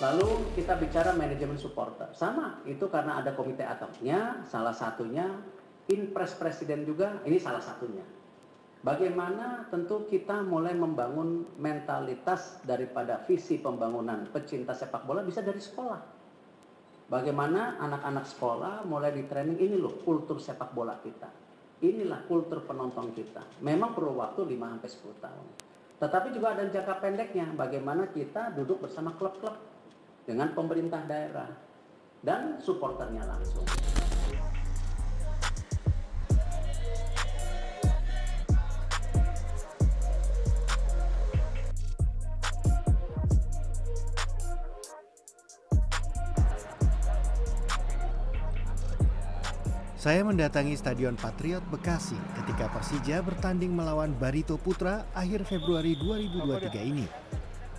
Lalu kita bicara manajemen supporter. Sama, itu karena ada komite atapnya, salah satunya impres presiden juga, ini salah satunya. Bagaimana tentu kita mulai membangun mentalitas daripada visi pembangunan pecinta sepak bola bisa dari sekolah. Bagaimana anak-anak sekolah mulai di training ini loh kultur sepak bola kita. Inilah kultur penonton kita. Memang perlu waktu 5 sampai 10 tahun. Tetapi juga ada jangka pendeknya bagaimana kita duduk bersama klub-klub dengan pemerintah daerah dan supporternya langsung. Saya mendatangi Stadion Patriot Bekasi ketika Persija bertanding melawan Barito Putra akhir Februari 2023 ini.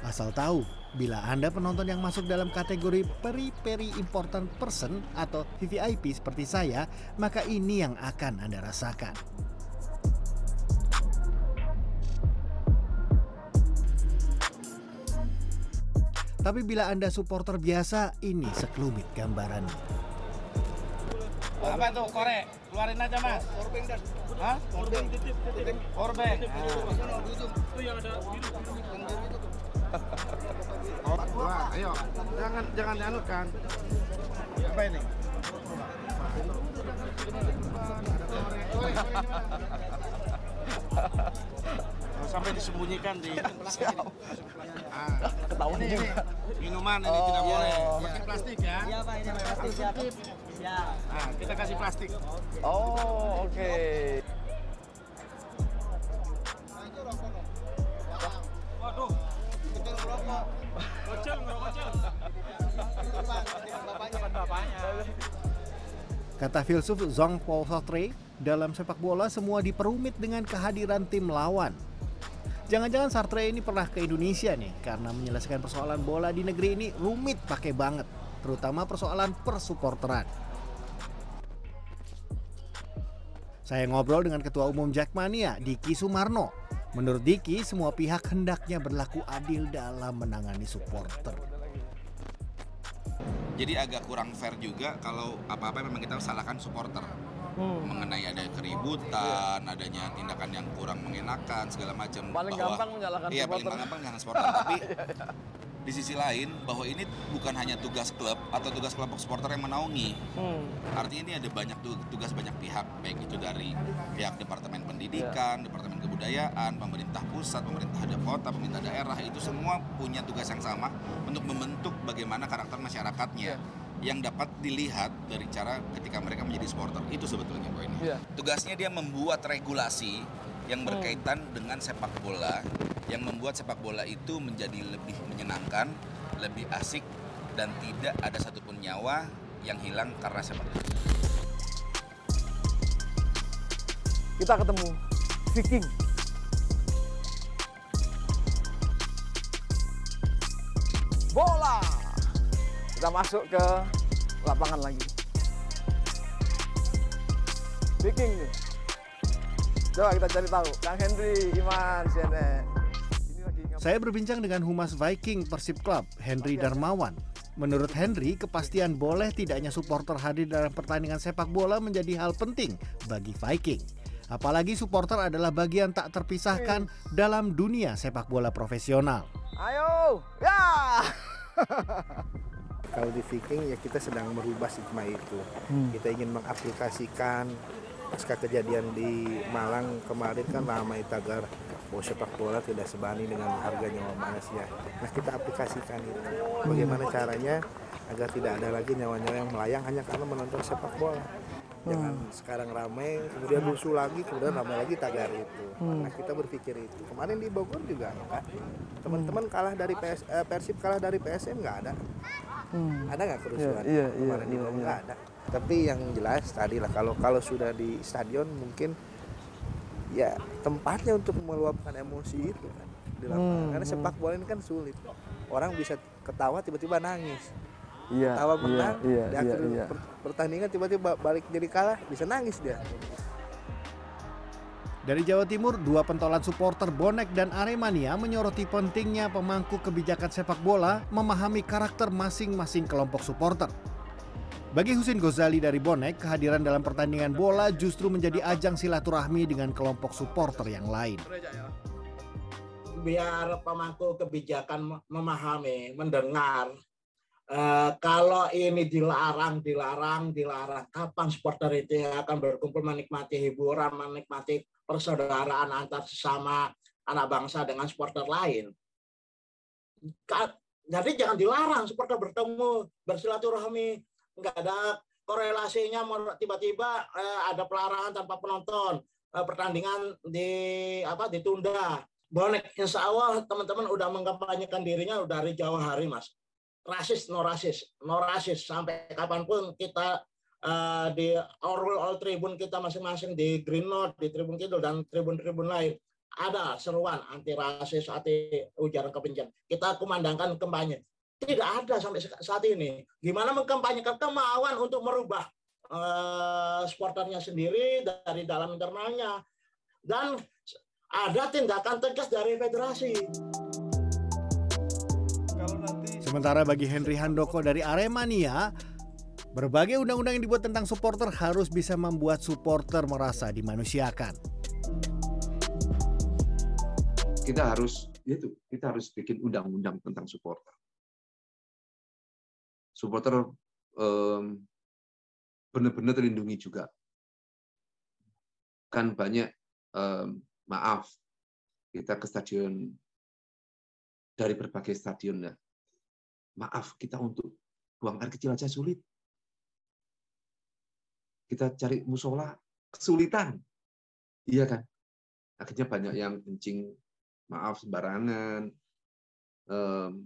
Asal tahu, bila Anda penonton yang masuk dalam kategori peri-peri important person atau VVIP seperti saya, maka ini yang akan Anda rasakan. Tapi bila Anda supporter biasa, ini sekelumit gambarannya. Apa tuh korek? Keluarin aja mas. Powerbank dan. Hah? Powerbank. Powerbank. Itu yang ada biru. Wah, ayo. Jangan jangan dianukan. Apa ini? sampai disembunyikan di Siap. Ah, ketahuan ini, ini minuman ini oh. tidak boleh pakai plastik ya iya pak ini plastik siap siap nah kita kasih plastik oh oke okay. Kata filsuf Zhang Paul Sartre, dalam sepak bola semua diperumit dengan kehadiran tim lawan. Jangan-jangan Sartre ini pernah ke Indonesia nih karena menyelesaikan persoalan bola di negeri ini rumit pakai banget, terutama persoalan persupporteran. Saya ngobrol dengan Ketua Umum Jackmania, Diki Sumarno. Menurut Diki, semua pihak hendaknya berlaku adil dalam menangani supporter. Jadi agak kurang fair juga kalau apa-apa memang kita salahkan supporter hmm. mengenai ada keributan, adanya tindakan yang kurang mengenakan segala macam. Paling bahwa, gampang menyalahkan iya, supporter. paling gampang menyalahkan supporter. Tapi di sisi lain bahwa ini bukan hanya tugas klub atau tugas kelompok supporter yang menaungi. Hmm. Artinya ini ada banyak tugas banyak pihak, baik itu dari pihak departemen pendidikan, yeah. departemen kebudayaan, pemerintah pusat, pemerintah ada kota, pemerintah daerah itu semua punya tugas yang sama untuk membentuk bagaimana karakter masyarakatnya. Yeah yang dapat dilihat dari cara ketika mereka menjadi supporter itu sebetulnya poinnya. Yeah. Tugasnya dia membuat regulasi yang berkaitan hmm. dengan sepak bola yang membuat sepak bola itu menjadi lebih menyenangkan, lebih asik dan tidak ada satupun nyawa yang hilang karena sepak bola. Kita ketemu Viking. Bola kita masuk ke lapangan lagi Viking nih coba kita cari tahu Kang Henry Iman CNN saya berbincang dengan Humas Viking Persib Club, Henry Darmawan. Menurut Henry, kepastian boleh tidaknya supporter hadir dalam pertandingan sepak bola menjadi hal penting bagi Viking. Apalagi supporter adalah bagian tak terpisahkan dalam dunia sepak bola profesional. Ayo, ya! kalau di Viking ya kita sedang merubah stigma itu. Hmm. Kita ingin mengaplikasikan pasca kejadian di Malang kemarin kan ramai tagar bahwa sepak bola tidak sebanding dengan harga nyawa manusia. Nah kita aplikasikan itu. Bagaimana caranya agar tidak ada lagi nyawa-nyawa yang melayang hanya karena menonton sepak bola. Jangan hmm. sekarang ramai, kemudian rusuh lagi, kemudian ramai lagi tagar itu. Hmm. Nah kita berpikir itu. Kemarin di Bogor juga enggak. Teman-teman kalah dari PS, eh, Persib kalah dari PSM nggak ada hmm. ada nggak kerusuhan yeah, yeah, kemarin yeah, di yeah, nggak ada tapi yang jelas tadi lah kalau kalau sudah di stadion mungkin ya tempatnya untuk meluapkan emosi itu kan di lapangan hmm, karena sepak bola ini kan sulit orang bisa ketawa tiba-tiba nangis iya, ketawa iya, menang iya, iya, di akhir iya, iya. pertandingan tiba-tiba balik jadi kalah bisa nangis dia Dari Jawa Timur, dua pentolan supporter bonek dan Aremania menyoroti pentingnya pemangku kebijakan sepak bola memahami karakter masing-masing kelompok supporter. Bagi Husin Gozali dari Bonek, kehadiran dalam pertandingan bola justru menjadi ajang silaturahmi dengan kelompok supporter yang lain. Biar pemangku kebijakan memahami, mendengar Uh, kalau ini dilarang, dilarang, dilarang, kapan supporter itu akan berkumpul menikmati hiburan, menikmati persaudaraan antar sesama anak bangsa dengan supporter lain? Jadi jangan dilarang supporter bertemu, bersilaturahmi, nggak ada korelasinya tiba-tiba uh, ada pelarangan tanpa penonton, uh, pertandingan di apa ditunda. Bonek, insya Allah teman-teman udah mengkampanyekan dirinya udah dari jauh hari, mas rasis no rasis no rasis. Sampai kapan pun kita uh, di all all tribun kita masing-masing di Green Note di Tribun Kidul dan tribun-tribun lain ada seruan anti rasis anti ujaran kebencian. Kita kumandangkan kampanye. Tidak ada sampai saat ini. Gimana mengkampanyekan kemauan untuk merubah uh, supporternya sendiri dari dalam internalnya. Dan ada tindakan tegas dari federasi. Sementara bagi Henry Handoko dari Aremania, berbagai undang-undang yang dibuat tentang supporter harus bisa membuat supporter merasa dimanusiakan. Kita harus itu kita harus bikin undang-undang tentang supporter. Supporter um, benar-benar terlindungi juga. Kan banyak um, maaf kita ke stadion dari berbagai stadion maaf kita untuk buang air kecil aja sulit. Kita cari musola kesulitan. Iya kan? Akhirnya banyak yang kencing maaf sembarangan um,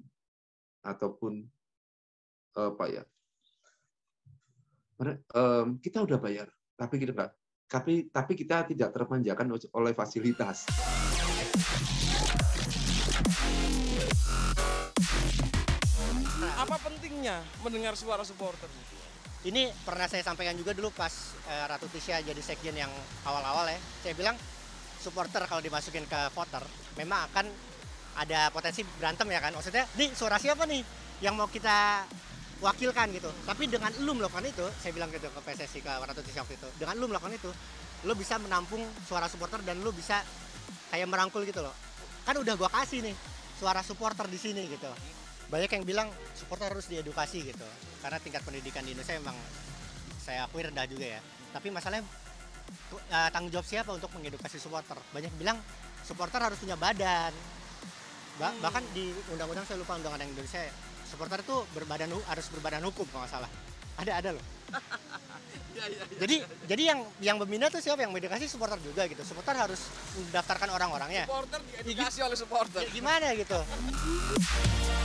ataupun apa ya? Um, kita udah bayar, tapi kita. Tapi tapi kita tidak terpanjakan oleh fasilitas. Apa pentingnya mendengar suara supporter? Ini pernah saya sampaikan juga dulu pas uh, Ratu Tisha jadi sekjen yang awal-awal ya. Saya bilang supporter kalau dimasukin ke voter memang akan ada potensi berantem ya kan. Maksudnya, nih suara siapa nih yang mau kita wakilkan gitu. Tapi dengan lu melakukan itu, saya bilang gitu ke PSSI ke Ratu Tisha waktu itu. Dengan lu melakukan itu, lu bisa menampung suara supporter dan lu bisa kayak merangkul gitu loh. Kan udah gua kasih nih suara supporter di sini gitu banyak yang bilang supporter harus diedukasi gitu. Karena tingkat pendidikan di Indonesia memang saya akui rendah juga ya. Tapi masalahnya uh, tanggung jawab siapa untuk mengedukasi supporter? Banyak yang bilang supporter harus punya badan. Ba hmm. bahkan di undang-undang saya lupa undang-undang Indonesia supporter itu berbadan harus berbadan hukum kalau nggak salah. Ada ada loh. Ya, ya, ya, jadi jadi yang yang membina tuh siapa? Yang mengedukasi supporter juga gitu. Supporter harus mendaftarkan orang-orangnya. Supporter diedukasi oleh supporter. Gimana gitu